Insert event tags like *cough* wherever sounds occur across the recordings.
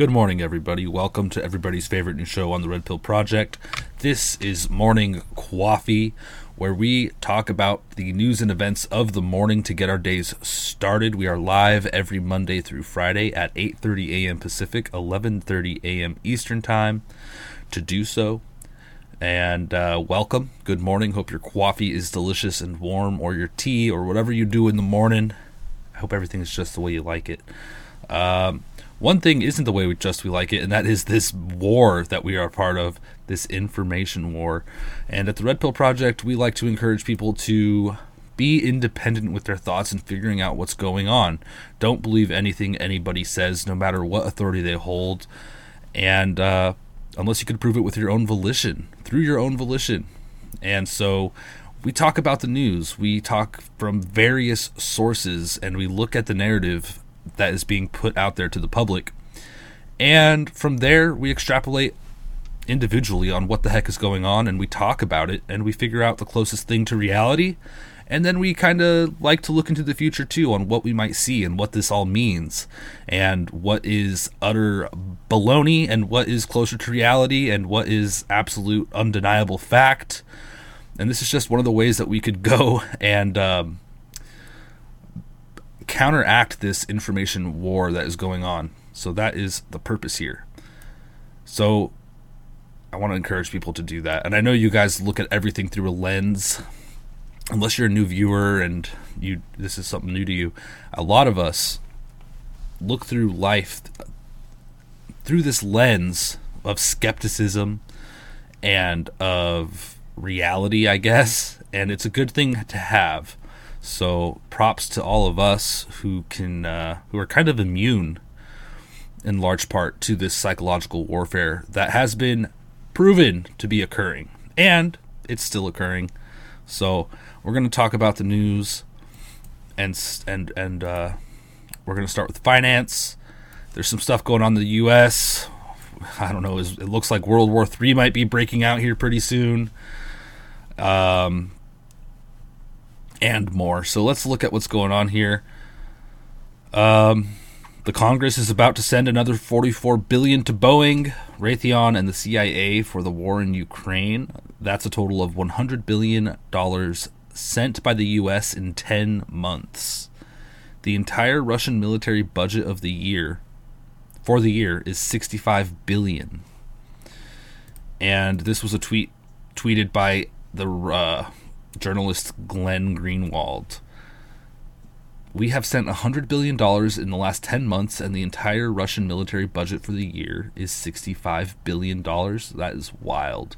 Good morning, everybody. Welcome to everybody's favorite new show on the Red Pill Project. This is Morning Coffee, where we talk about the news and events of the morning to get our days started. We are live every Monday through Friday at 8:30 a.m. Pacific, 11:30 a.m. Eastern Time. To do so, and uh, welcome. Good morning. Hope your coffee is delicious and warm, or your tea, or whatever you do in the morning. I hope everything is just the way you like it. Um, one thing isn't the way we just we like it, and that is this war that we are part of, this information war. And at the Red Pill Project, we like to encourage people to be independent with their thoughts and figuring out what's going on. Don't believe anything anybody says, no matter what authority they hold, and uh, unless you can prove it with your own volition, through your own volition. And so we talk about the news, we talk from various sources, and we look at the narrative that is being put out there to the public. And from there, we extrapolate individually on what the heck is going on and we talk about it and we figure out the closest thing to reality. And then we kind of like to look into the future too on what we might see and what this all means and what is utter baloney and what is closer to reality and what is absolute undeniable fact. And this is just one of the ways that we could go *laughs* and um, counteract this information war that is going on. So that is the purpose here. So I want to encourage people to do that. And I know you guys look at everything through a lens. Unless you're a new viewer and you this is something new to you, a lot of us look through life through this lens of skepticism and of reality, I guess. And it's a good thing to have so props to all of us who can uh, who are kind of immune in large part to this psychological warfare that has been proven to be occurring and it's still occurring. So we're going to talk about the news and and and uh, we're going to start with finance. There's some stuff going on in the U.S. I don't know. It looks like World War III might be breaking out here pretty soon. Um, and more. So let's look at what's going on here. Um, the Congress is about to send another 44 billion to Boeing, Raytheon, and the CIA for the war in Ukraine. That's a total of 100 billion dollars sent by the U.S. in 10 months. The entire Russian military budget of the year for the year is 65 billion. And this was a tweet tweeted by the uh, journalist Glenn Greenwald. We have sent $100 billion in the last 10 months, and the entire Russian military budget for the year is $65 billion. That is wild.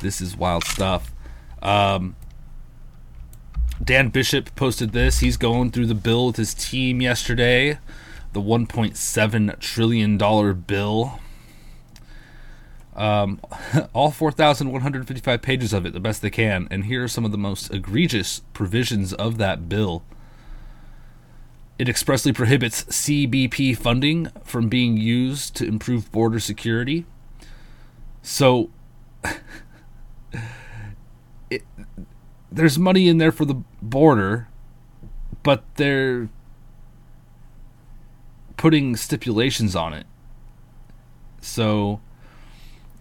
This is wild stuff. Um, Dan Bishop posted this. He's going through the bill with his team yesterday. The $1.7 trillion bill um, *laughs* all 4,155 pages of it, the best they can. And here are some of the most egregious provisions of that bill. It expressly prohibits CBP funding from being used to improve border security. So, *laughs* it, there's money in there for the border, but they're putting stipulations on it. So,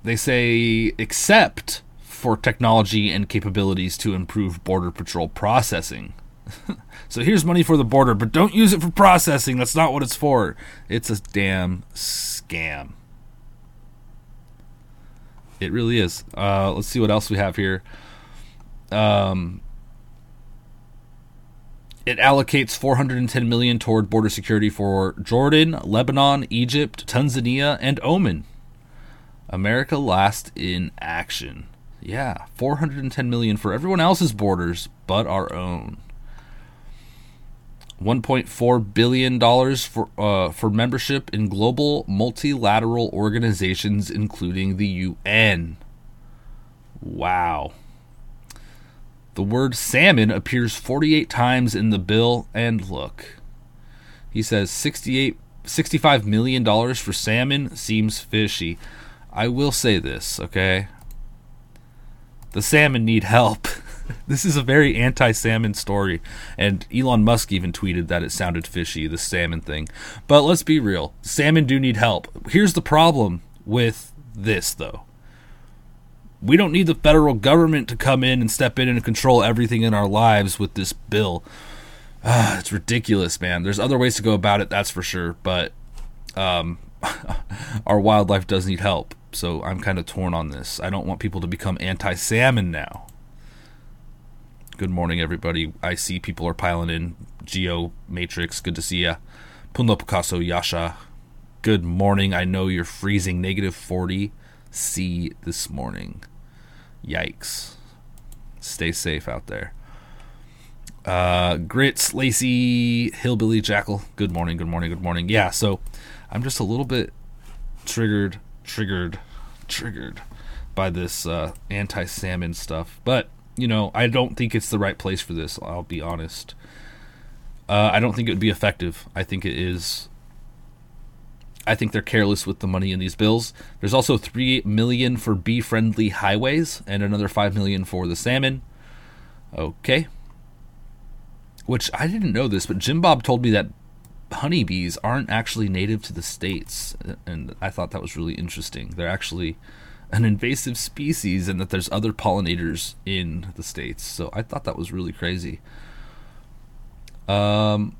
they say, except for technology and capabilities to improve Border Patrol processing. *laughs* so here's money for the border, but don't use it for processing. That's not what it's for. It's a damn scam. It really is. Uh, let's see what else we have here. Um, it allocates 410 million toward border security for Jordan, Lebanon, Egypt, Tanzania, and Oman. America last in action. Yeah, 410 million for everyone else's borders but our own. 1.4 billion dollars for uh, for membership in global multilateral organizations including the UN. Wow. The word salmon appears 48 times in the bill and look. He says 68 65 million dollars for salmon seems fishy. I will say this, okay? The salmon need help. *laughs* this is a very anti-salmon story, and Elon Musk even tweeted that it sounded fishy, the salmon thing. But let's be real, salmon do need help. Here's the problem with this, though. We don't need the federal government to come in and step in and control everything in our lives with this bill. Ah, it's ridiculous, man. There's other ways to go about it, that's for sure. But um, *laughs* our wildlife does need help. So I'm kind of torn on this. I don't want people to become anti salmon now. Good morning, everybody. I see people are piling in. Geo Matrix, good to see ya. Punlo Picasso, Yasha. Good morning. I know you're freezing negative 40 C this morning. Yikes. Stay safe out there. Uh, Grits, Lacey, Hillbilly, Jackal. Good morning, good morning, good morning. Yeah, so I'm just a little bit triggered, triggered, triggered by this uh, anti salmon stuff. But, you know, I don't think it's the right place for this, I'll be honest. Uh, I don't think it would be effective. I think it is. I think they're careless with the money in these bills. There's also three million for bee-friendly highways and another five million for the salmon. Okay. Which I didn't know this, but Jim Bob told me that honeybees aren't actually native to the states, and I thought that was really interesting. They're actually an invasive species, and that there's other pollinators in the states. So I thought that was really crazy. Um,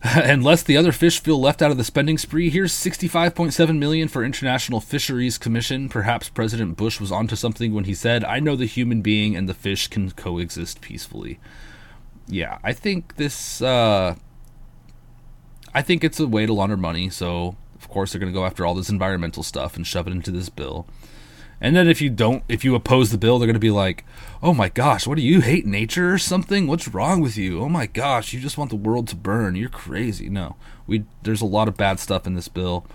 *laughs* unless the other fish feel left out of the spending spree, here's 65.7 million for International Fisheries Commission. Perhaps President Bush was onto something when he said, "I know the human being and the fish can coexist peacefully." Yeah, I think this. Uh, I think it's a way to launder money. So of course they're going to go after all this environmental stuff and shove it into this bill. And then if you don't, if you oppose the bill, they're going to be like, "Oh my gosh, what do you hate nature or something? What's wrong with you? Oh my gosh, you just want the world to burn. You're crazy." No, we there's a lot of bad stuff in this bill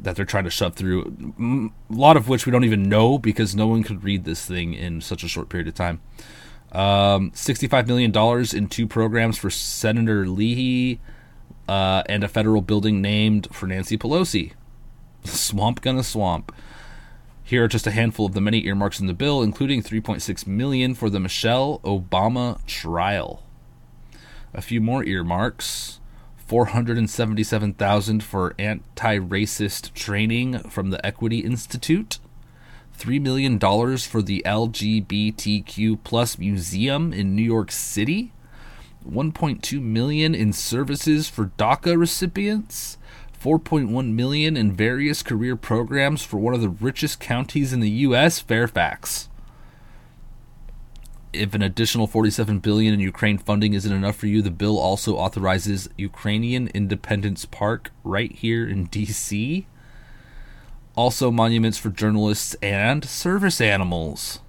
that they're trying to shove through. A lot of which we don't even know because no one could read this thing in such a short period of time. Um, $65 million in two programs for Senator Leahy uh, and a federal building named for Nancy Pelosi. Swamp gonna swamp. Here are just a handful of the many earmarks in the bill, including 3.6 million for the Michelle Obama Trail. A few more earmarks. 477,000 for anti-racist training from the Equity Institute. $3 million for the LGBTQ plus museum in New York City, 1.2 million in services for DACA recipients, 4.1 million in various career programs for one of the richest counties in the US, Fairfax. If an additional 47 billion in Ukraine funding isn't enough for you, the bill also authorizes Ukrainian Independence Park right here in DC also monuments for journalists and service animals.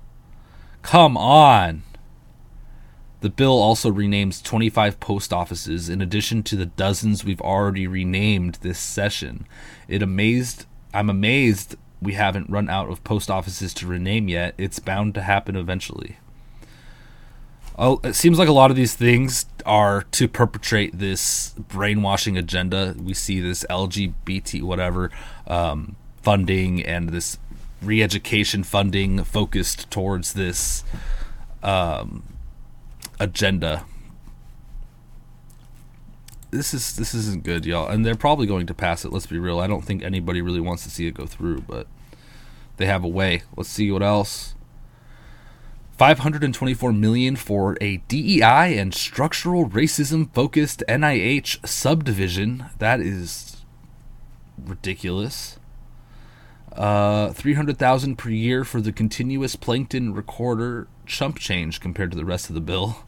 Come on. The bill also renames 25 post offices in addition to the dozens we've already renamed this session. It amazed I'm amazed we haven't run out of post offices to rename yet. It's bound to happen eventually. Oh, it seems like a lot of these things are to perpetrate this brainwashing agenda. We see this LGBT whatever um, funding and this re-education funding focused towards this um, agenda. This is this isn't good, y'all, and they're probably going to pass it. Let's be real. I don't think anybody really wants to see it go through, but they have a way. Let's see what else. 524 million for a DEI and structural racism focused NIH subdivision. That is ridiculous. Uh, 300,000 per year for the continuous plankton recorder chump change compared to the rest of the bill.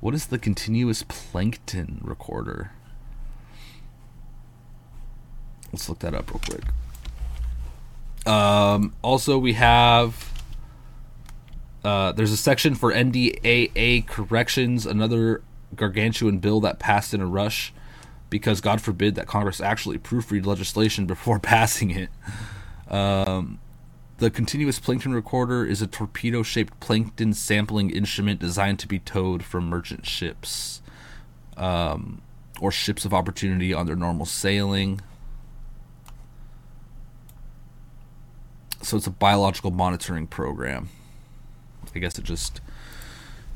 What is the continuous plankton recorder? Let's look that up real quick. Um, also, we have uh, there's a section for NDAA corrections, another gargantuan bill that passed in a rush because God forbid that Congress actually proofread legislation before *laughs* passing it. Um, the continuous plankton recorder is a torpedo shaped plankton sampling instrument designed to be towed from merchant ships um, or ships of opportunity on their normal sailing. So it's a biological monitoring program. I guess it just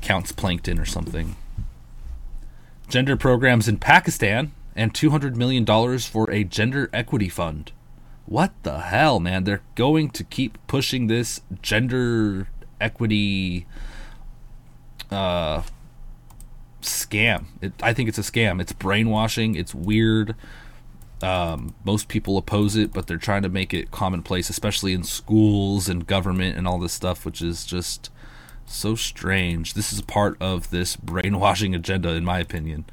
counts plankton or something. Gender programs in Pakistan and $200 million for a gender equity fund. What the hell, man? They're going to keep pushing this gender equity uh, scam. It, I think it's a scam. It's brainwashing. It's weird. Um, most people oppose it, but they're trying to make it commonplace, especially in schools and government and all this stuff, which is just so strange. This is part of this brainwashing agenda, in my opinion.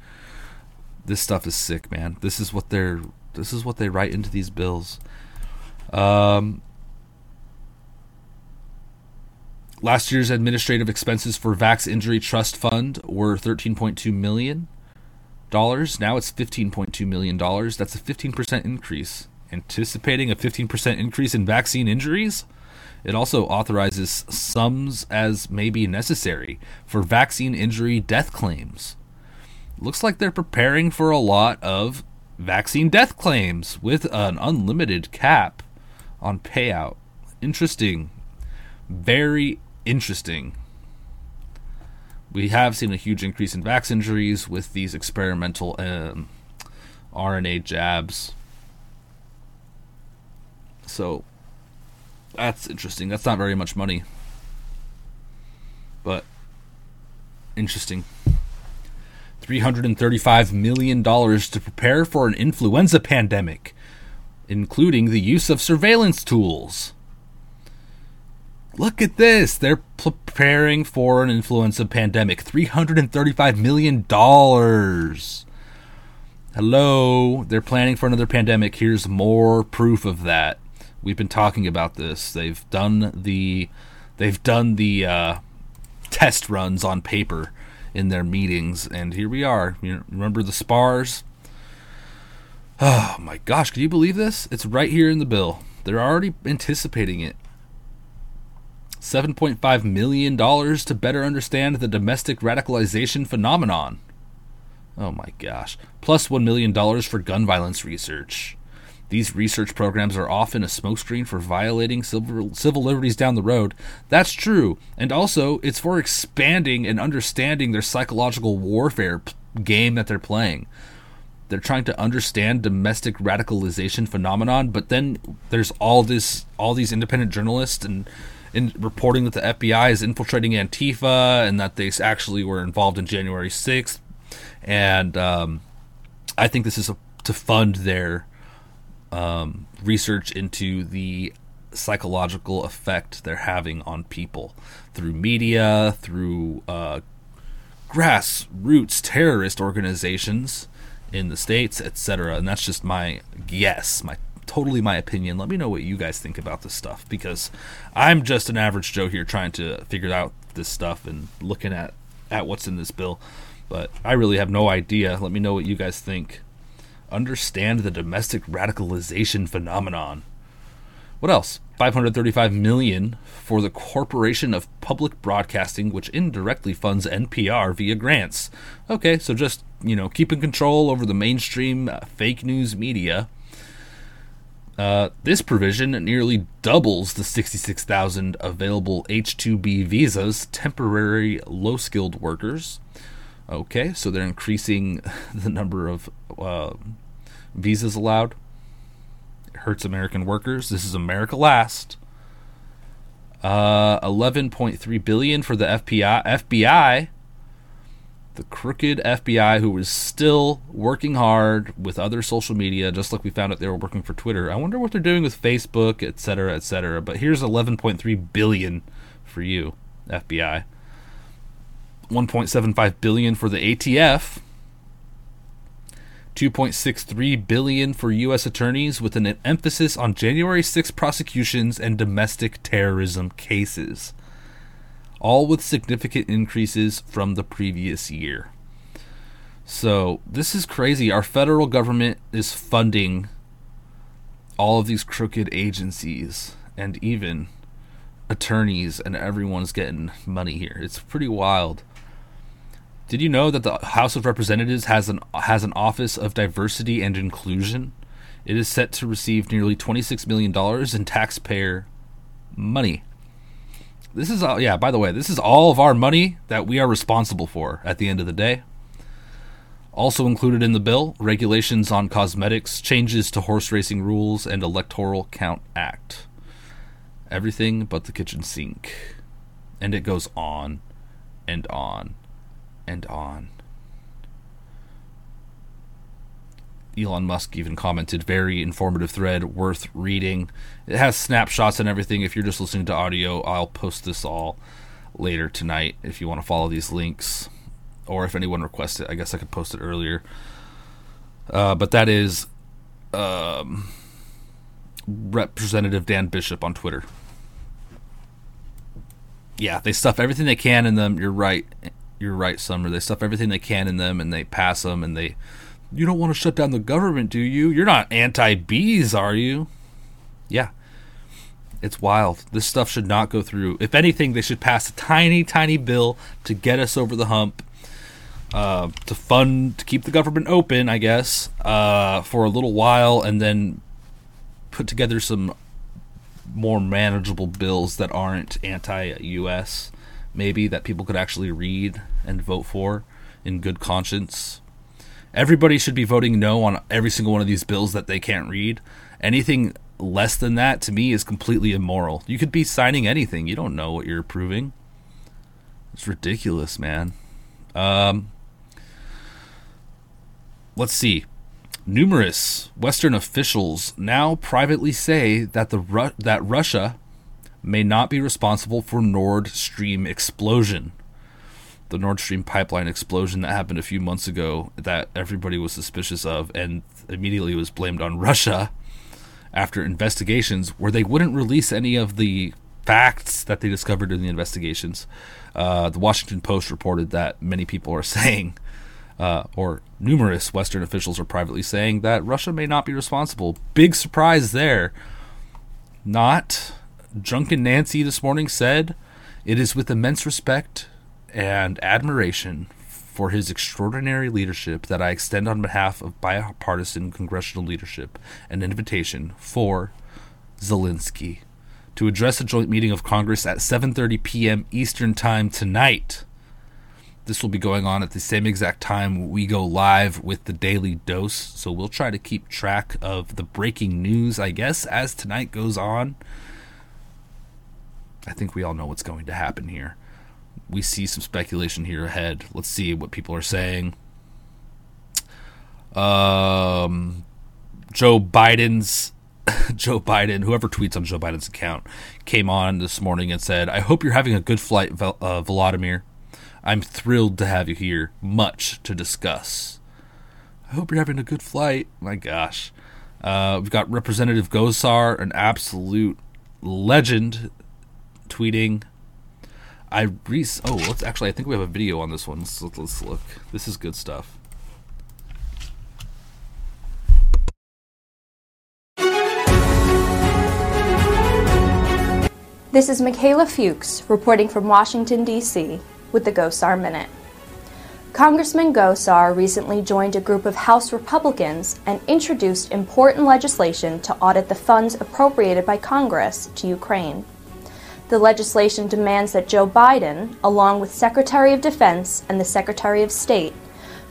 This stuff is sick, man. This is what they're. This is what they write into these bills. Um, last year's administrative expenses for Vax Injury Trust Fund were 13.2 million dollars. Now it's 15.2 million dollars. That's a 15% increase. Anticipating a 15% increase in vaccine injuries, it also authorizes sums as may be necessary for vaccine injury death claims. Looks like they're preparing for a lot of vaccine death claims with an unlimited cap on payout. Interesting. Very interesting. We have seen a huge increase in vax injuries with these experimental um, RNA jabs. So that's interesting. That's not very much money. But interesting. $335 million to prepare for an influenza pandemic including the use of surveillance tools. Look at this. They're preparing for an influenza pandemic. $335 million. Hello. They're planning for another pandemic. Here's more proof of that. We've been talking about this. They've done the they've done the uh, test runs on paper in their meetings and here we are. You remember the SPARS? Oh my gosh, can you believe this? It's right here in the bill. They're already anticipating it. $7.5 million to better understand the domestic radicalization phenomenon. Oh my gosh. Plus $1 million for gun violence research. These research programs are often a smokescreen for violating civil, civil liberties down the road. That's true. And also, it's for expanding and understanding their psychological warfare game that they're playing they're trying to understand domestic radicalization phenomenon, but then there's all this all these independent journalists and in reporting that the FBI is infiltrating Antifa and that they actually were involved in January 6th. And um, I think this is a, to fund their um, research into the psychological effect they're having on people through media, through uh, grassroots terrorist organizations in the states, etc. And that's just my guess, my totally my opinion. Let me know what you guys think about this stuff because I'm just an average Joe here trying to figure out this stuff and looking at at what's in this bill. But I really have no idea. Let me know what you guys think. Understand the domestic radicalization phenomenon. What else? 535 million for the Corporation of Public Broadcasting, which indirectly funds NPR via grants. Okay, so just, you know, keeping control over the mainstream uh, fake news media. Uh, this provision nearly doubles the 66,000 available H 2B visas, temporary low skilled workers. Okay, so they're increasing *laughs* the number of uh, visas allowed It hurts American workers. This is America last. Uh, 11.3 billion for the FBI. FBI, the crooked FBI, who was still working hard with other social media, just like we found out they were working for Twitter. I wonder what they're doing with Facebook, et cetera, et cetera. But here's 11.3 billion for you, FBI. 1.75 billion for the ATF 2.63 billion for US attorneys with an emphasis on January 6 prosecutions and domestic terrorism cases. All with significant increases from the previous year. So, this is crazy. Our federal government is funding all of these crooked agencies and even attorneys and everyone's getting money here. It's pretty wild. Did you know that the House of Representatives has an has an office of diversity and inclusion? It is set to receive nearly 26 million dollars in taxpayer money. This is all, yeah, by the way, this is all of our money that we are responsible for at the end of the day. Also included in the bill, regulations on cosmetics, changes to horse racing rules, and electoral count act. Everything but the kitchen sink. And it goes on and on and on. Elon Musk even commented, very informative thread, worth reading. It has snapshots and everything. If you're just listening to audio, I'll post this all later tonight if you want to follow these links. Or if anyone requests it, I guess I could post it earlier. Uh, but that is um, Representative Dan Bishop on Twitter. Yeah, they stuff everything they can in them. You're right. You're right, Summer. They stuff everything they can in them and they pass them and they you don't want to shut down the government, do you? You're not anti bees, are you? Yeah. It's wild. This stuff should not go through. If anything, they should pass a tiny, tiny bill to get us over the hump, uh, to fund, to keep the government open, I guess, uh, for a little while, and then put together some more manageable bills that aren't anti US, maybe, that people could actually read and vote for in good conscience everybody should be voting no on every single one of these bills that they can't read. Anything less than that to me is completely immoral. You could be signing anything. You don't know what you're approving. It's ridiculous, man. Um, let's see. Numerous Western officials now privately say that the Ru- that Russia may not be responsible for Nord Stream explosion the Nord Stream pipeline explosion that happened a few months ago that everybody was suspicious of and immediately was blamed on Russia after investigations where they wouldn't release any of the facts that they discovered in the investigations. Uh, the Washington Post reported that many people are *laughs* saying, uh, or numerous Western officials are privately saying, that Russia may not be responsible. Big surprise there. Not. Drunken Nancy this morning said, It is with immense respect and admiration for his extraordinary leadership that I extend on behalf of bipartisan congressional leadership an invitation for Zelensky to address a joint meeting of Congress at 7:30 p.m. Eastern Time tonight. This will be going on at the same exact time we go live with the Daily Dose, so we'll try to keep track of the breaking news, I guess, as tonight goes on. I think we all know what's going to happen here we see some speculation here ahead. Let's see what people are saying. Um, Joe Biden's *laughs* Joe Biden, whoever tweets on Joe Biden's account, came on this morning and said, "I hope you're having a good flight, uh. I'm thrilled to have you here. Much to discuss. I hope you're having a good flight. My gosh." Uh, we've got Representative Gosar, an absolute legend, tweeting I re oh let's actually I think we have a video on this one. So let's look. This is good stuff. This is Michaela Fuchs reporting from Washington, D.C. with the Gosar Minute. Congressman Gosar recently joined a group of House Republicans and introduced important legislation to audit the funds appropriated by Congress to Ukraine. The legislation demands that Joe Biden, along with Secretary of Defense and the Secretary of State,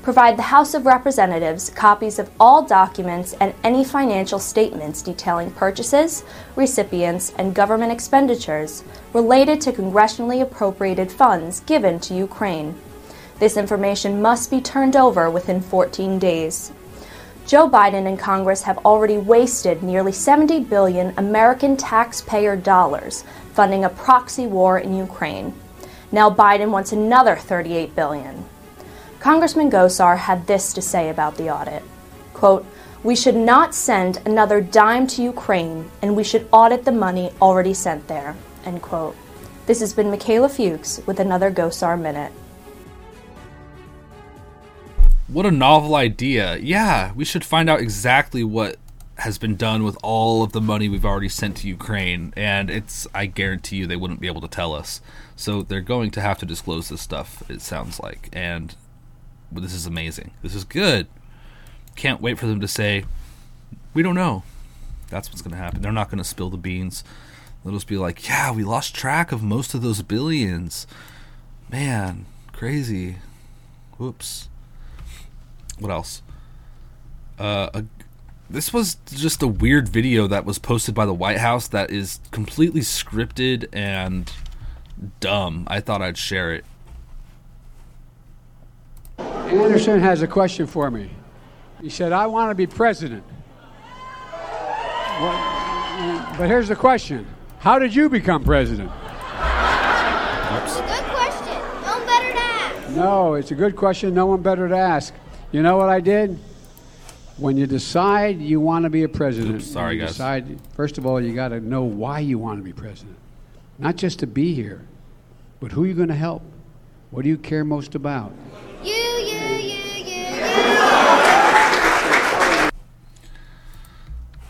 provide the House of Representatives copies of all documents and any financial statements detailing purchases, recipients, and government expenditures related to congressionally appropriated funds given to Ukraine. This information must be turned over within 14 days. Joe Biden and Congress have already wasted nearly 70 billion American taxpayer dollars funding a proxy war in Ukraine. Now Biden wants another 38 billion. Congressman Gosar had this to say about the audit. Quote, we should not send another dime to Ukraine, and we should audit the money already sent there. End quote. This has been Michaela Fuchs with another Gosar Minute. What a novel idea. Yeah, we should find out exactly what has been done with all of the money we've already sent to Ukraine, and it's I guarantee you they wouldn't be able to tell us. So they're going to have to disclose this stuff. It sounds like, and this is amazing. This is good. Can't wait for them to say, "We don't know." That's what's going to happen. They're not going to spill the beans. They'll just be like, yeah, we lost track of most of those billions. Man, crazy. Whoops. What else? Uh, a, this was just a weird video that was posted by the White House that is completely scripted and dumb. I thought I'd share it. Anderson has a question for me. He said, I want to be president. Well, but here's the question How did you become president? Good question. No one better to ask. No, it's a good question. No one better to ask. You know what I did? When you decide you want to be a president, Oops, sorry, you guys. Decide, first of all, you got to know why you want to be president. Not just to be here, but who are you going to help? What do you care most about? You, you, you, you, you.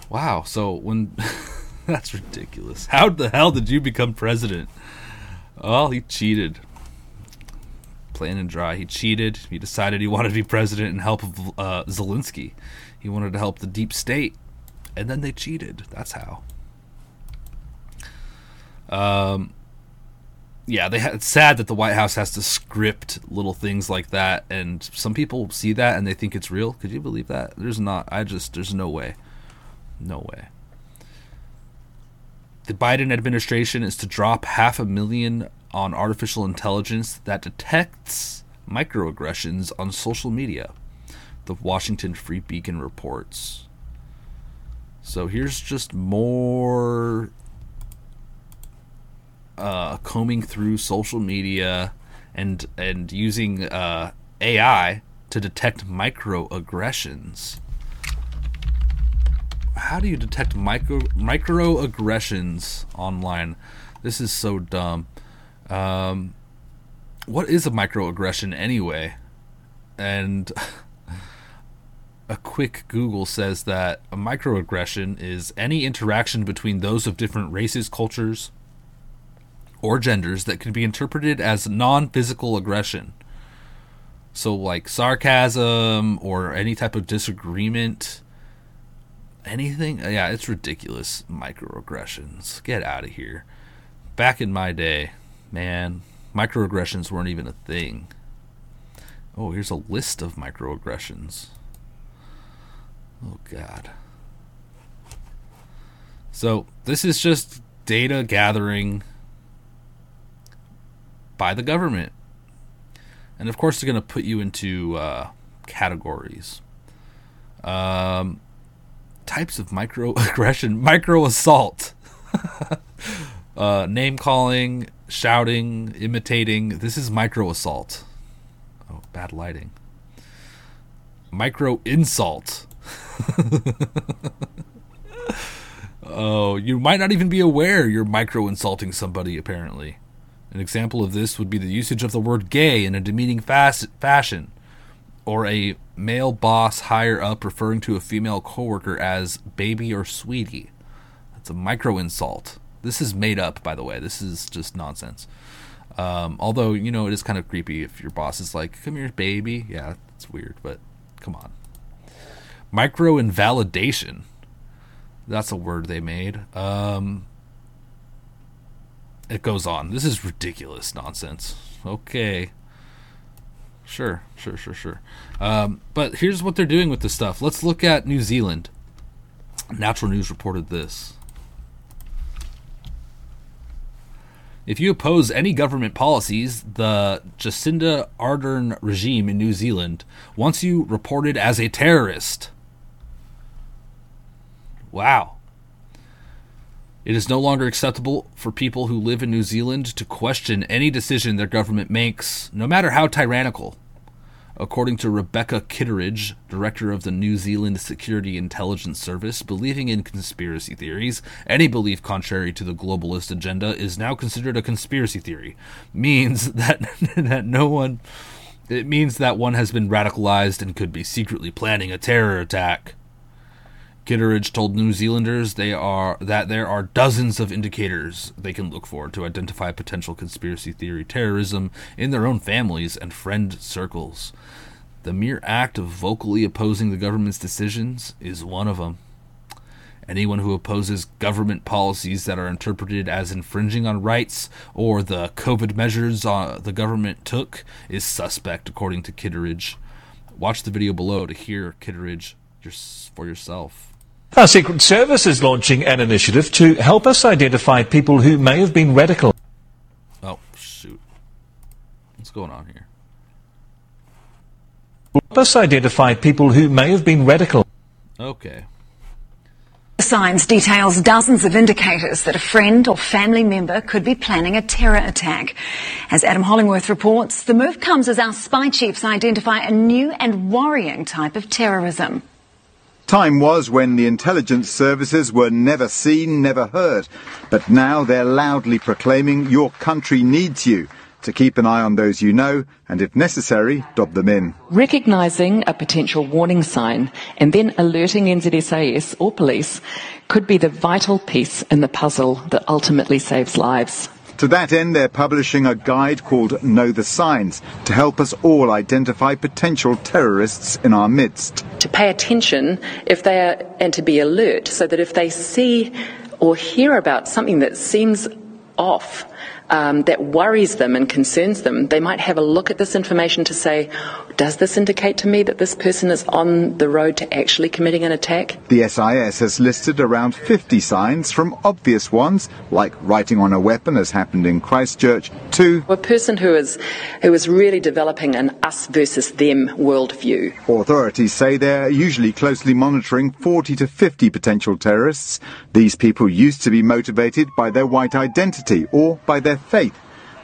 Wow. So when *laughs* that's ridiculous. How the hell did you become president? Oh, he cheated. And dry. He cheated. He decided he wanted to be president and help uh, Zelensky. He wanted to help the deep state, and then they cheated. That's how. Um. Yeah, they ha- it's sad that the White House has to script little things like that, and some people see that and they think it's real. Could you believe that? There's not. I just. There's no way. No way. The Biden administration is to drop half a million on artificial intelligence that detects microaggressions on social media. The Washington Free Beacon reports. So here's just more uh, combing through social media and and using uh, AI to detect microaggressions how do you detect micro microaggressions online? This is so dumb. Um, what is a microaggression anyway? And *laughs* a quick Google says that a microaggression is any interaction between those of different races, cultures, or genders that can be interpreted as non-physical aggression. So, like sarcasm or any type of disagreement anything yeah it's ridiculous microaggressions get out of here back in my day man microaggressions weren't even a thing. Oh here's a list of microaggressions. Oh god. So this is just data gathering by the government. And of course they're going to put you into uh, categories. Um, types of microaggression, *laughs* micro assault, *laughs* uh, name calling, shouting, imitating. This is micro assault. Oh, bad lighting. Micro insult. *laughs* oh, you might not even be aware you're micro insulting somebody, apparently. An example of this would be the usage of the word gay in a demeaning fas- fashion or a male boss higher up referring to a female coworker as baby or sweetie. That's a micro insult. This is made up, by the way. This is just nonsense. Um, although, you know, it is kind of creepy if your boss is like, come here, baby. Yeah, it's weird, but come on. Micro invalidation. That's a word they made. Um, it goes on. This is ridiculous nonsense. Okay. Sure, sure, sure, sure. Um, but here's what they're doing with this stuff. Let's look at New Zealand. Natural News reported this. If you oppose any government policies, the Jacinda Ardern regime in New Zealand wants you reported as a terrorist. Wow. It is no longer acceptable for people who live in New Zealand to question any decision their government makes, no matter how tyrannical. According to Rebecca Kitteridge, director of the New Zealand Security Intelligence Service, believing in conspiracy theories, any belief contrary to the globalist agenda is now considered a conspiracy theory. Means *laughs* that that no one it means that one has been radicalized and could be secretly planning a terror attack. Kitteridge told New Zealanders they are that there are dozens of indicators they can look for to identify potential conspiracy theory terrorism in their own families and friend circles. The mere act of vocally opposing the government's decisions is one of them. Anyone who opposes government policies that are interpreted as infringing on rights or the COVID measures uh, the government took is suspect, according to Kitteridge. Watch the video below to hear Kitteridge for yourself. Our Secret Service is launching an initiative to help us identify people who may have been radical. Oh, shoot. What's going on here? Help us identify people who may have been radical. Okay. Signs details dozens of indicators that a friend or family member could be planning a terror attack. As Adam Hollingworth reports, the move comes as our spy chiefs identify a new and worrying type of terrorism. Time was when the intelligence services were never seen, never heard. But now they're loudly proclaiming your country needs you to keep an eye on those you know and, if necessary, dob them in. Recognising a potential warning sign and then alerting NZSIS or police could be the vital piece in the puzzle that ultimately saves lives. To that end, they're publishing a guide called Know the Signs to help us all identify potential terrorists in our midst. To pay attention if they are, and to be alert so that if they see or hear about something that seems off, um, that worries them and concerns them, they might have a look at this information to say, does this indicate to me that this person is on the road to actually committing an attack? The SIS has listed around 50 signs, from obvious ones, like writing on a weapon, as happened in Christchurch, to a person who is, who is really developing an us versus them worldview. Authorities say they're usually closely monitoring 40 to 50 potential terrorists. These people used to be motivated by their white identity or by their faith.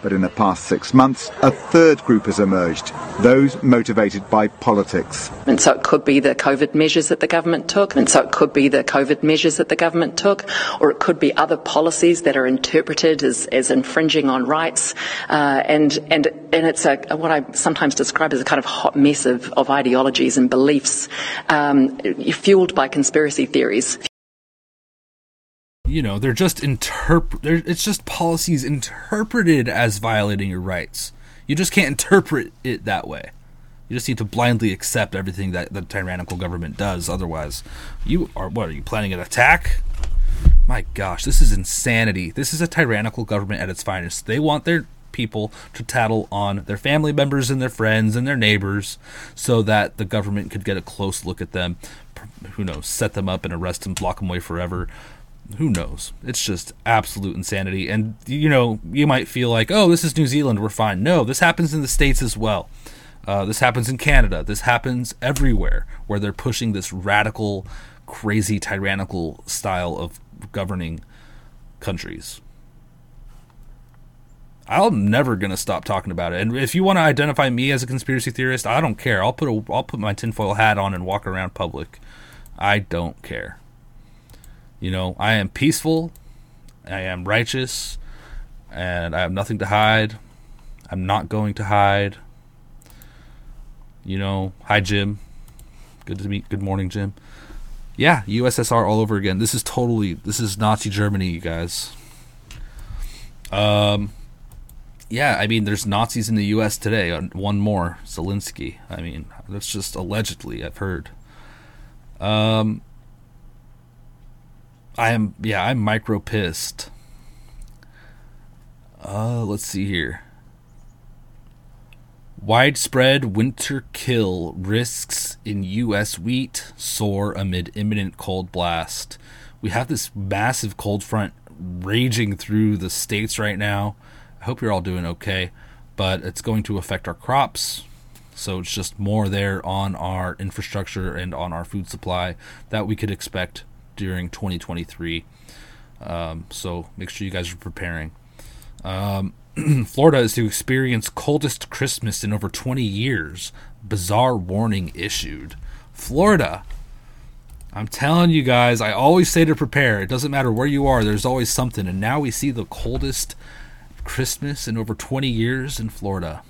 But in the past six months, a third group has emerged, those motivated by politics. And so it could be the COVID measures that the government took, and so it could be the COVID measures that the government took, or it could be other policies that are interpreted as, as infringing on rights. Uh, and, and, and it's a, what I sometimes describe as a kind of hot mess of, of ideologies and beliefs um, fueled by conspiracy theories you know they're just interpret it's just policies interpreted as violating your rights. You just can't interpret it that way. You just need to blindly accept everything that the tyrannical government does. Otherwise you are what are you planning an attack? My gosh this is insanity. This is a tyrannical government at its finest. They want their people to tattle on their family members and their friends and their neighbors so that the government could get a close look at them who knows set them up and arrest them block them away forever who knows? It's just absolute insanity. And, you know, you might feel like, oh, this is New Zealand, we're fine. No, this happens in the States as well. Uh, this happens in Canada. This happens everywhere where they're pushing this radical, crazy, tyrannical style of governing countries. I'm never gonna stop talking about it. And if you want to identify me as a conspiracy theorist, I don't care. I'll put a I'll put my tinfoil hat on and walk around public. I don't care. You know, I am peaceful, I am righteous, and I have nothing to hide. I'm not going to hide. You know, hi Jim. Good to meet. Good morning, Jim. Yeah, USSR all over again. This is totally this is Nazi Germany, you guys. Um yeah, I mean there's Nazis in the US today. Uh, one more, Zelensky. I mean, that's just allegedly I've heard. Um I am yeah, I'm micro pissed. Uh, let's see here. Widespread winter kill risks in U.S. wheat soar amid imminent cold blast. We have this massive cold front raging through the states right now. I hope you're all doing okay, but it's going to affect our crops. So it's just more there on our infrastructure and on our food supply that we could expect during 2023. Um, so make sure you guys are preparing. Um, *clears throat* Florida is to experience coldest Christmas in over 20 years. Bizarre warning issued. Florida. I'm telling you guys, I always say to prepare. It doesn't matter where you are, there's always something. And now we see the coldest Christmas in over 20 years in Florida.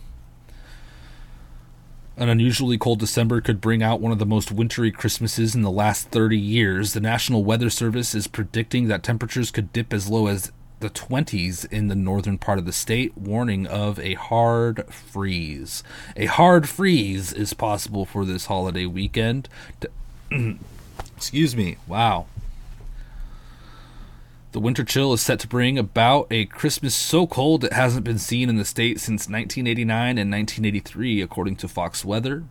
An unusually cold December could bring out one of the most wintry Christmases in the last 30 years. The National Weather Service is predicting that temperatures could dip as low as the 20s in the northern part of the state, warning of a hard freeze. A hard freeze is possible for this holiday weekend. *clears throat* Excuse me. Wow. The winter chill is set to bring about a Christmas so cold it hasn't been seen in the state since 1989 and 1983, according to Fox Weather.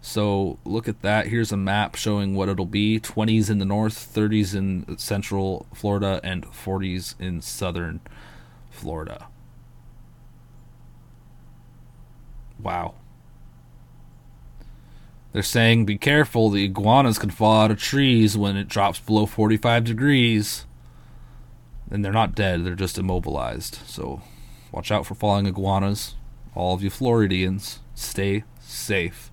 So look at that. Here's a map showing what it'll be 20s in the north, 30s in central Florida, and 40s in southern Florida. Wow. They're saying be careful, the iguanas can fall out of trees when it drops below 45 degrees. And they're not dead, they're just immobilized. So watch out for falling iguanas. All of you Floridians, stay safe.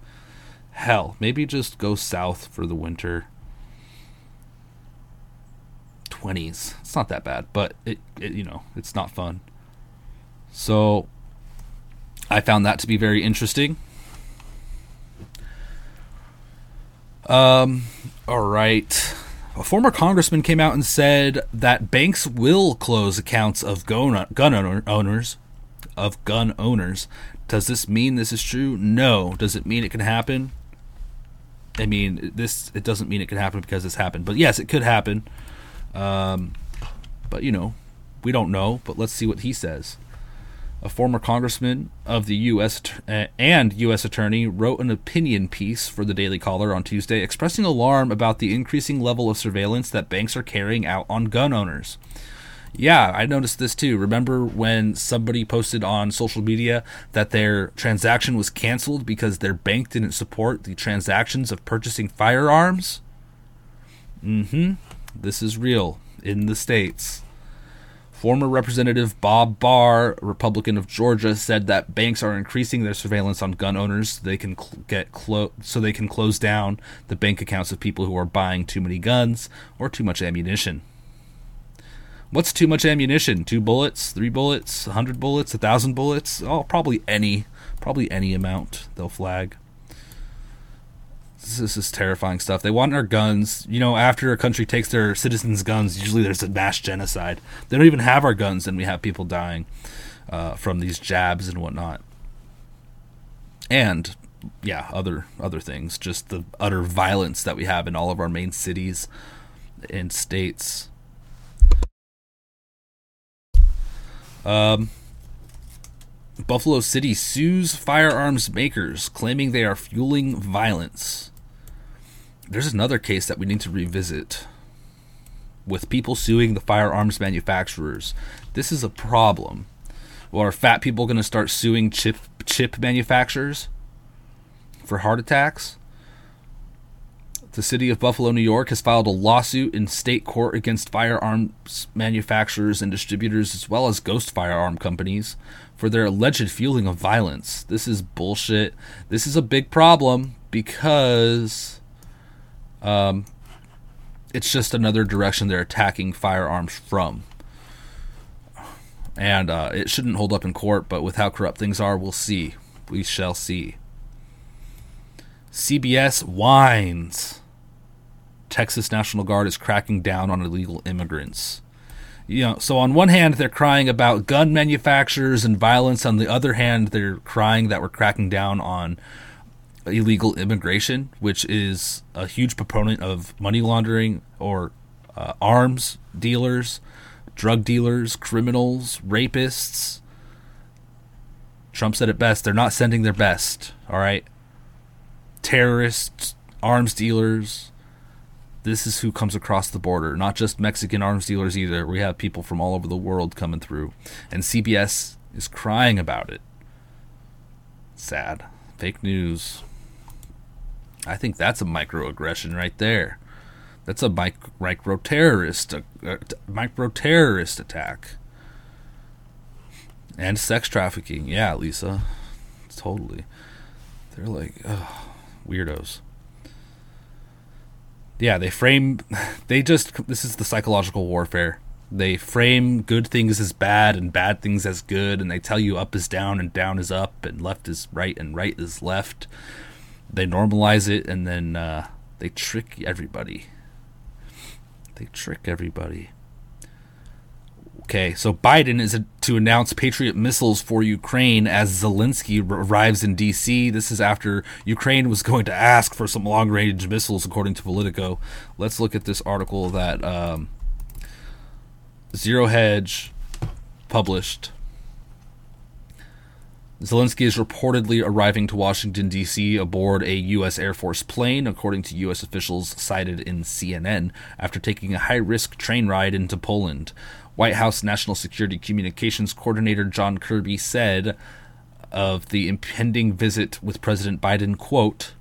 Hell, maybe just go south for the winter. 20s. It's not that bad, but it, it you know, it's not fun. So I found that to be very interesting. Um, all right. A former congressman came out and said that banks will close accounts of gun, gun owner, owners of gun owners. Does this mean this is true? No. Does it mean it can happen? I mean, this it doesn't mean it can happen because this happened, but yes, it could happen. Um, but you know, we don't know. But let's see what he says a former congressman of the U.S. Uh, and U.S. attorney, wrote an opinion piece for the Daily Caller on Tuesday expressing alarm about the increasing level of surveillance that banks are carrying out on gun owners. Yeah, I noticed this too. Remember when somebody posted on social media that their transaction was canceled because their bank didn't support the transactions of purchasing firearms? Mm hmm. This is real in the States. Former Representative Bob Barr, Republican of Georgia, said that banks are increasing their surveillance on gun owners so they can cl- get clo- so they can close down the bank accounts of people who are buying too many guns or too much ammunition. What's too much ammunition? Two bullets, three bullets, a hundred bullets, a thousand bullets? Oh, probably any, probably any amount they'll flag. This is terrifying stuff. They want our guns. You know, after a country takes their citizens' guns, usually there's a mass genocide. They don't even have our guns, and we have people dying uh, from these jabs and whatnot. And yeah, other other things. Just the utter violence that we have in all of our main cities and states. Um, Buffalo City sues firearms makers, claiming they are fueling violence there's another case that we need to revisit with people suing the firearms manufacturers. This is a problem. Well, are fat people going to start suing chip chip manufacturers for heart attacks? The city of Buffalo, New York has filed a lawsuit in state court against firearms manufacturers and distributors as well as ghost firearm companies for their alleged fueling of violence. This is bullshit. This is a big problem because um, it's just another direction they're attacking firearms from. And uh, it shouldn't hold up in court, but with how corrupt things are, we'll see. We shall see. CBS whines. Texas National Guard is cracking down on illegal immigrants. You know, so on one hand they're crying about gun manufacturers and violence. On the other hand, they're crying that we're cracking down on illegal immigration, which is a huge proponent of money laundering or uh, arms dealers, drug dealers, criminals, rapists. Trump said it best they're not sending their best, all right? Terrorists, arms dealers. This is who comes across the border, not just Mexican arms dealers either. We have people from all over the world coming through. And CBS is crying about it. Sad. Fake news. I think that's a microaggression right there. That's a micro terrorist, uh, micro terrorist attack, and sex trafficking. Yeah, Lisa, totally. They're like weirdos. Yeah, they frame. *laughs* They just. This is the psychological warfare. They frame good things as bad and bad things as good, and they tell you up is down and down is up and left is right and right is left they normalize it and then uh, they trick everybody. They trick everybody. Okay, so Biden is to announce Patriot missiles for Ukraine as Zelensky arrives in D.C. This is after Ukraine was going to ask for some long range missiles, according to Politico. Let's look at this article that um, Zero Hedge published. Zelensky is reportedly arriving to Washington, D.C. aboard a U.S. Air Force plane, according to U.S. officials cited in CNN, after taking a high risk train ride into Poland. White House National Security Communications Coordinator John Kirby said of the impending visit with President Biden, quote,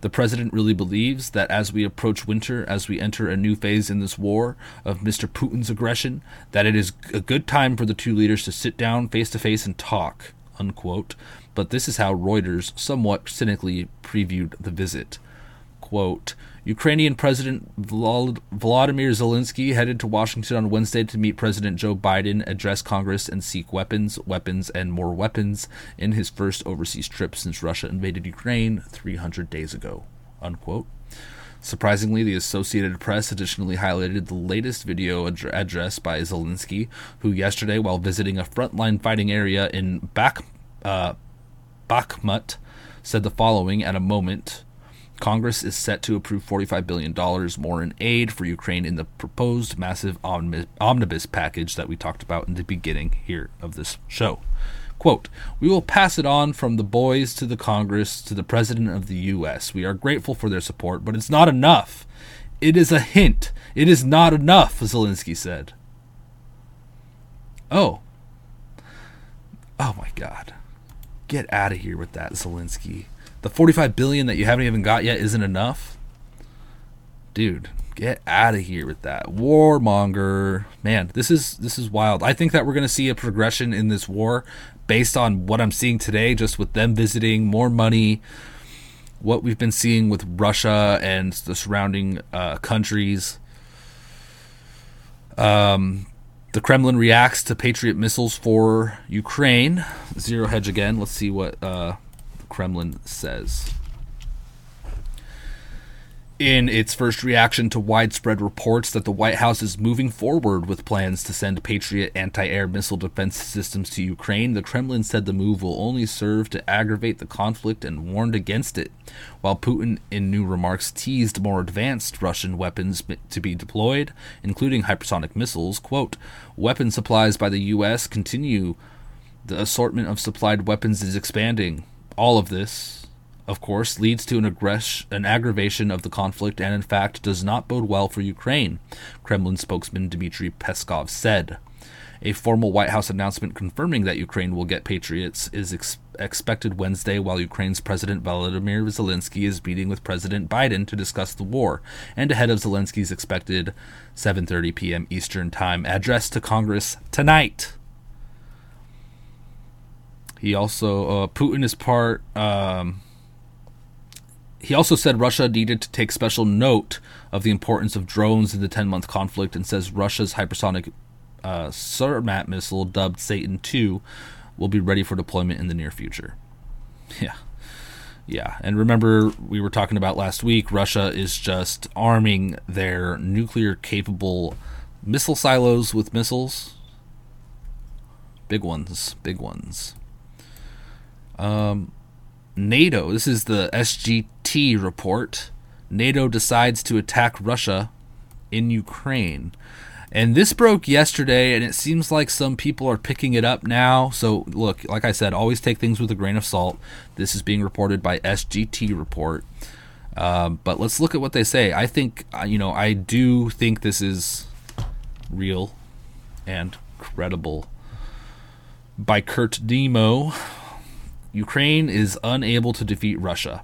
the president really believes that as we approach winter, as we enter a new phase in this war of Mr. Putin's aggression, that it is a good time for the two leaders to sit down face to face and talk unquote. But this is how Reuters somewhat cynically previewed the visit. Quote, Ukrainian President Vladimir Zelensky headed to Washington on Wednesday to meet President Joe Biden, address Congress, and seek weapons, weapons, and more weapons in his first overseas trip since Russia invaded Ukraine 300 days ago. Unquote. Surprisingly, the Associated Press additionally highlighted the latest video ad- address by Zelensky, who yesterday, while visiting a frontline fighting area in Bak- uh, Bakhmut, said the following at a moment Congress is set to approve $45 billion more in aid for Ukraine in the proposed massive omnibus package that we talked about in the beginning here of this show. Quote, We will pass it on from the boys to the Congress to the President of the U.S. We are grateful for their support, but it's not enough. It is a hint. It is not enough, Zelensky said. Oh. Oh my God. Get out of here with that, Zelensky. The 45 billion that you haven't even got yet isn't enough? Dude, Get out of here with that warmonger, man. This is this is wild. I think that we're going to see a progression in this war based on what I'm seeing today, just with them visiting more money, what we've been seeing with Russia and the surrounding uh, countries. Um, the Kremlin reacts to Patriot missiles for Ukraine. Zero hedge again. Let's see what uh, the Kremlin says in its first reaction to widespread reports that the White House is moving forward with plans to send Patriot anti air missile defense systems to Ukraine, the Kremlin said the move will only serve to aggravate the conflict and warned against it, while Putin, in new remarks, teased more advanced Russian weapons to be deployed, including hypersonic missiles. Quote, Weapon supplies by the U.S. continue. The assortment of supplied weapons is expanding. All of this, of course, leads to an, aggress- an aggravation of the conflict and, in fact, does not bode well for Ukraine, Kremlin spokesman Dmitry Peskov said. A formal White House announcement confirming that Ukraine will get Patriots is ex- expected Wednesday while Ukraine's President Volodymyr Zelensky is meeting with President Biden to discuss the war, and ahead of Zelensky's expected 7:30 p.m. Eastern Time address to Congress tonight. He also uh, Putin is part um, he also said Russia needed to take special note of the importance of drones in the 10 month conflict and says Russia's hypersonic uh, Sarmat missile, dubbed Satan 2, will be ready for deployment in the near future. *laughs* Yeah. Yeah. And remember, we were talking about last week, Russia is just arming their nuclear capable missile silos with missiles. Big ones. Big ones. Um, NATO, this is the SGT report. NATO decides to attack Russia in Ukraine. And this broke yesterday, and it seems like some people are picking it up now. So, look, like I said, always take things with a grain of salt. This is being reported by SGT Report. Um, but let's look at what they say. I think, uh, you know, I do think this is real and credible. By Kurt Nimmo, Ukraine is unable to defeat Russia.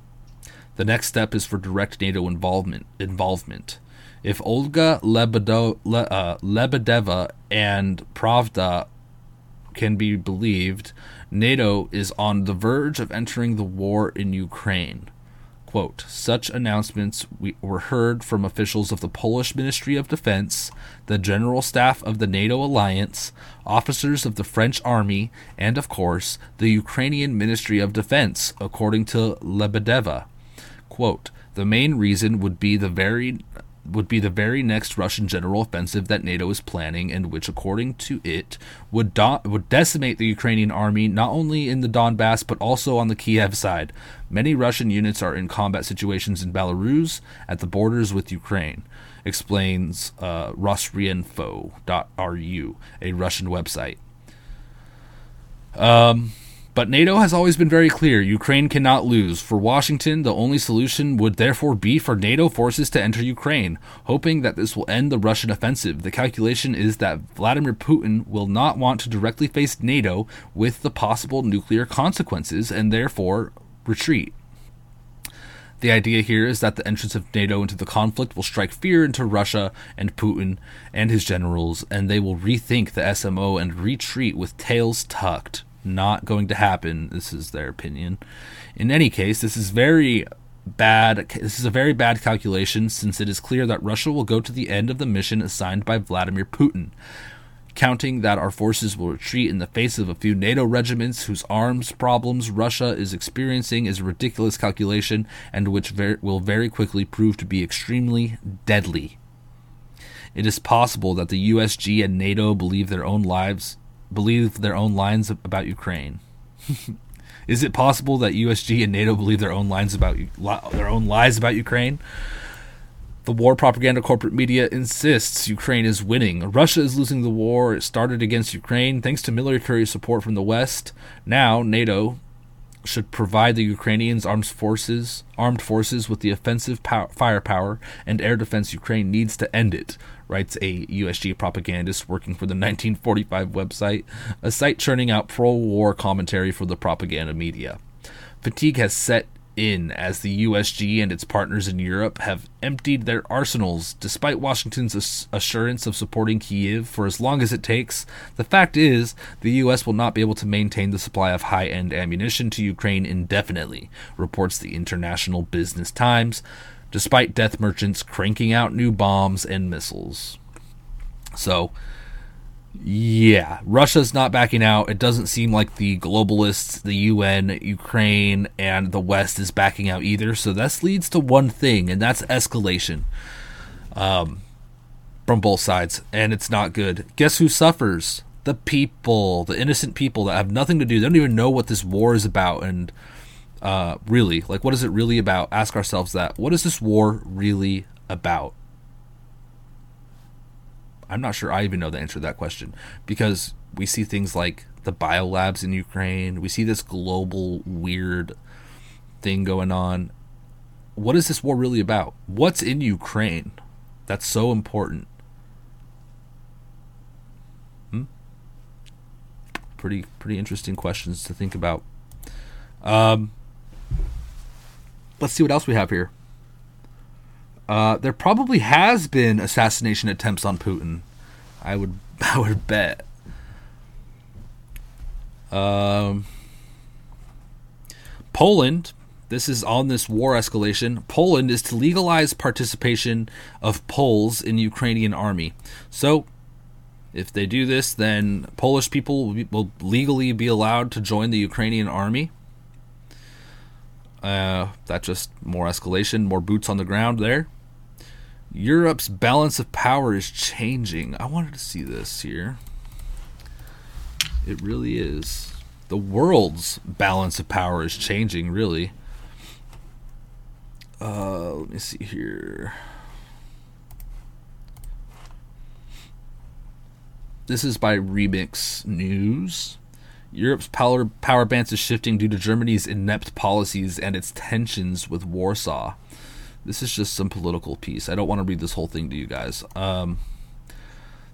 The next step is for direct NATO involvement. Involvement. If Olga Lebedo, Le, uh, Lebedeva and Pravda can be believed, NATO is on the verge of entering the war in Ukraine. Quote, Such announcements were heard from officials of the Polish Ministry of Defense, the General Staff of the NATO alliance, officers of the French army, and, of course, the Ukrainian Ministry of Defense, according to Lebedeva. Quote, the main reason would be the very would be the very next Russian general offensive that NATO is planning, and which, according to it, would do- would decimate the Ukrainian army not only in the Donbass but also on the Kiev side. Many Russian units are in combat situations in Belarus at the borders with Ukraine. Explains uh, Rosrienfo.ru, a Russian website. Um, but NATO has always been very clear Ukraine cannot lose. For Washington, the only solution would therefore be for NATO forces to enter Ukraine, hoping that this will end the Russian offensive. The calculation is that Vladimir Putin will not want to directly face NATO with the possible nuclear consequences and therefore retreat. The idea here is that the entrance of NATO into the conflict will strike fear into Russia and Putin and his generals, and they will rethink the SMO and retreat with tails tucked. Not going to happen. This is their opinion. In any case, this is very bad. This is a very bad calculation since it is clear that Russia will go to the end of the mission assigned by Vladimir Putin counting that our forces will retreat in the face of a few NATO regiments whose arms problems Russia is experiencing is a ridiculous calculation and which ver- will very quickly prove to be extremely deadly. It is possible that the USG and NATO believe their own lives believe their own lines about Ukraine. *laughs* is it possible that USG and NATO believe their own lines about their own lies about Ukraine? The war propaganda corporate media insists Ukraine is winning. Russia is losing the war. It started against Ukraine thanks to military support from the West. Now, NATO should provide the Ukrainians armed forces, armed forces with the offensive pow- firepower and air defense Ukraine needs to end it, writes a USG propagandist working for the 1945 website, a site churning out pro-war commentary for the propaganda media. Fatigue has set in as the USG and its partners in Europe have emptied their arsenals despite Washington's assurance of supporting Kiev for as long as it takes. The fact is, the US will not be able to maintain the supply of high end ammunition to Ukraine indefinitely, reports the International Business Times, despite death merchants cranking out new bombs and missiles. So, yeah, Russia's not backing out. It doesn't seem like the globalists, the UN, Ukraine, and the West is backing out either. So this leads to one thing, and that's escalation um, from both sides, and it's not good. Guess who suffers? The people, the innocent people that have nothing to do. They don't even know what this war is about, and uh, really, like, what is it really about? Ask ourselves that. What is this war really about? I'm not sure I even know the answer to that question because we see things like the biolabs in Ukraine. We see this global weird thing going on. What is this war really about? What's in Ukraine that's so important? Hmm? Pretty pretty interesting questions to think about. Um, let's see what else we have here. Uh, there probably has been assassination attempts on Putin. I would *laughs* I would bet. Um, Poland, this is on this war escalation. Poland is to legalize participation of Poles in Ukrainian army. So, if they do this, then Polish people will, be, will legally be allowed to join the Ukrainian army. Uh, that just more escalation, more boots on the ground there. Europe's balance of power is changing. I wanted to see this here. It really is. The world's balance of power is changing, really. Uh, let me see here. This is by Remix News. Europe's power, power balance is shifting due to Germany's inept policies and its tensions with Warsaw. This is just some political piece. I don't want to read this whole thing to you guys. Um,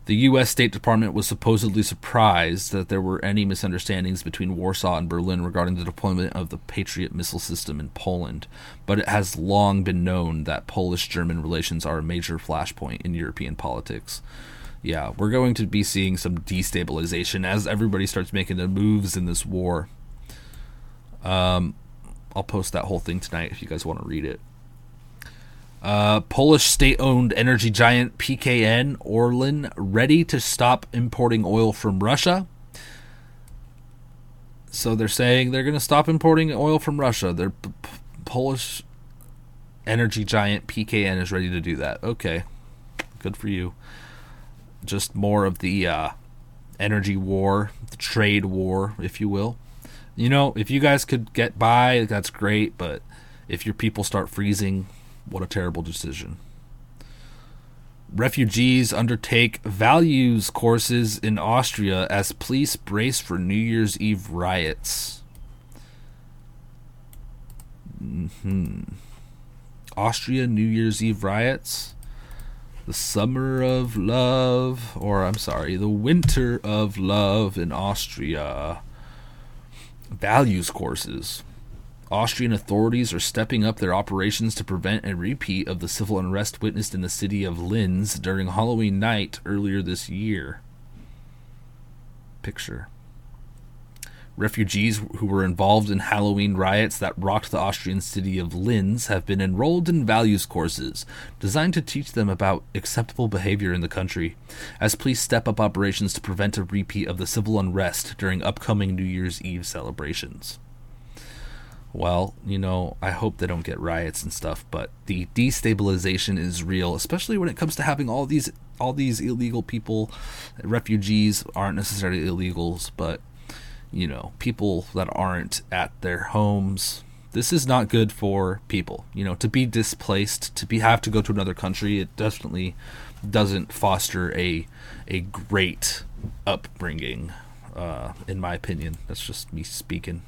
the U.S. State Department was supposedly surprised that there were any misunderstandings between Warsaw and Berlin regarding the deployment of the Patriot missile system in Poland, but it has long been known that Polish German relations are a major flashpoint in European politics. Yeah, we're going to be seeing some destabilization as everybody starts making the moves in this war. Um, I'll post that whole thing tonight if you guys want to read it. Uh, Polish state owned energy giant PKN Orlen ready to stop importing oil from Russia. So they're saying they're going to stop importing oil from Russia. They're p- Polish energy giant PKN is ready to do that. Okay, good for you. Just more of the uh, energy war, the trade war, if you will. You know, if you guys could get by, that's great, but if your people start freezing, what a terrible decision. Refugees undertake values courses in Austria as police brace for New Year's Eve riots. hmm Austria New Year's Eve riots. The summer of love, or I'm sorry, the winter of love in Austria. Values courses. Austrian authorities are stepping up their operations to prevent a repeat of the civil unrest witnessed in the city of Linz during Halloween night earlier this year. Picture. Refugees who were involved in Halloween riots that rocked the Austrian city of Linz have been enrolled in values courses designed to teach them about acceptable behavior in the country, as police step up operations to prevent a repeat of the civil unrest during upcoming New Year's Eve celebrations. Well, you know, I hope they don't get riots and stuff, but the destabilization is real, especially when it comes to having all these all these illegal people, refugees aren't necessarily illegals, but you know, people that aren't at their homes. This is not good for people. You know, to be displaced, to be have to go to another country, it definitely doesn't foster a a great upbringing, uh, in my opinion. That's just me speaking.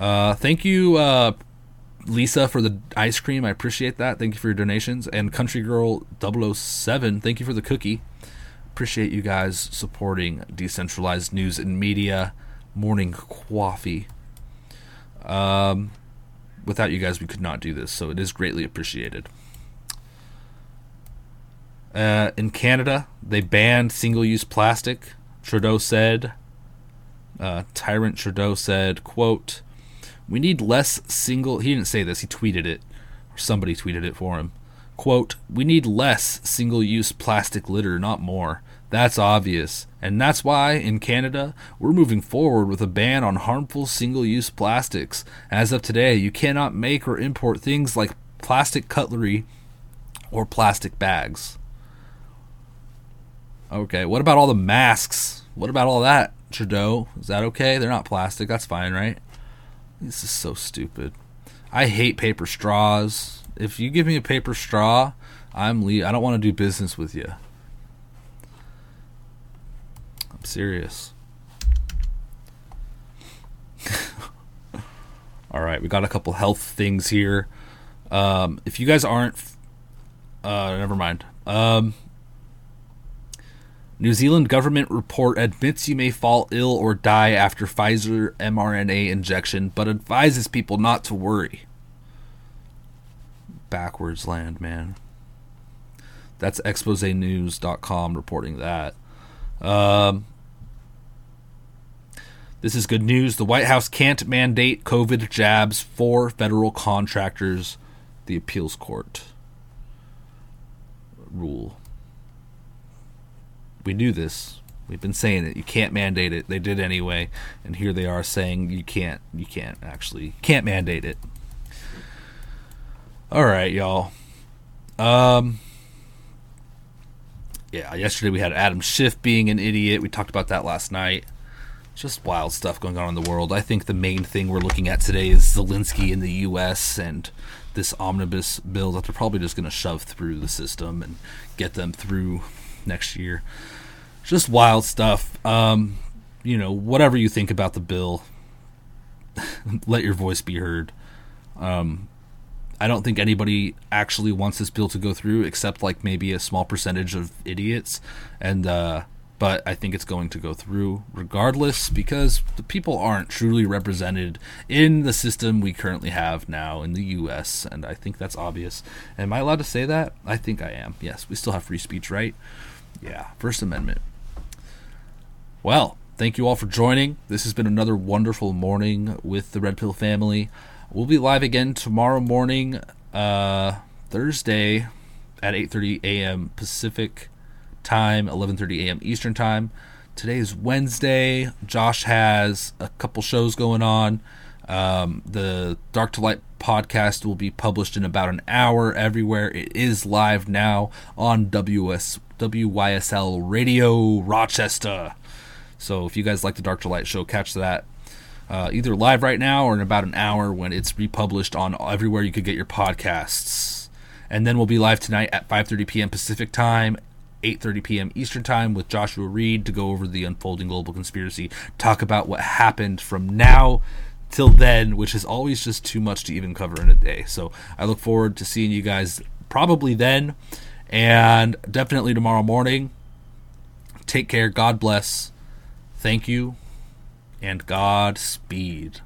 Uh, thank you, uh, Lisa, for the ice cream. I appreciate that. Thank you for your donations. And Country Girl 007, thank you for the cookie appreciate you guys supporting decentralized news and media. Morning coffee. Um, without you guys, we could not do this, so it is greatly appreciated. Uh, in Canada, they banned single-use plastic. Trudeau said, uh, Tyrant Trudeau said, "quote We need less single." He didn't say this. He tweeted it, or somebody tweeted it for him. "Quote: We need less single-use plastic litter, not more. That's obvious. And that's why, in Canada, we're moving forward with a ban on harmful single use plastics. As of today, you cannot make or import things like plastic cutlery or plastic bags. Okay, what about all the masks? What about all that, Trudeau? Is that okay? They're not plastic. That's fine, right? This is so stupid. I hate paper straws. If you give me a paper straw, I'm le- I don't want to do business with you. I'm serious. *laughs* All right, we got a couple health things here. Um, if you guys aren't, uh, never mind. Um, New Zealand government report admits you may fall ill or die after Pfizer mRNA injection, but advises people not to worry. Backwards land, man. That's exposenews.com reporting that. Um, this is good news. The White House can't mandate COVID jabs for federal contractors. The appeals court rule. We knew this. We've been saying it. You can't mandate it. They did anyway, and here they are saying you can't. You can't actually can't mandate it. All right, y'all. Um, yeah, yesterday we had Adam Schiff being an idiot. We talked about that last night. Just wild stuff going on in the world. I think the main thing we're looking at today is Zelensky in the U.S. and this omnibus bill that they're probably just going to shove through the system and get them through next year. Just wild stuff. Um, you know, whatever you think about the bill, *laughs* let your voice be heard. Um, I don't think anybody actually wants this bill to go through, except like maybe a small percentage of idiots. And uh, but I think it's going to go through regardless because the people aren't truly represented in the system we currently have now in the U.S. And I think that's obvious. Am I allowed to say that? I think I am. Yes, we still have free speech, right? Yeah, First Amendment. Well, thank you all for joining. This has been another wonderful morning with the Red Pill family. We'll be live again tomorrow morning, uh, Thursday at 8:30 a.m. Pacific time, 11:30 a.m. Eastern time. Today is Wednesday. Josh has a couple shows going on. Um, the Dark to Light podcast will be published in about an hour everywhere. It is live now on WS, WYSL Radio Rochester. So if you guys like the Dark to Light show, catch that uh, either live right now or in about an hour when it's republished on everywhere you could get your podcasts. And then we'll be live tonight at 5:30 p.m. Pacific time, 8:30 p.m. Eastern Time with Joshua Reed to go over the unfolding global conspiracy, talk about what happened from now till then, which is always just too much to even cover in a day. So I look forward to seeing you guys probably then, and definitely tomorrow morning. Take care. God bless. Thank you, and Godspeed.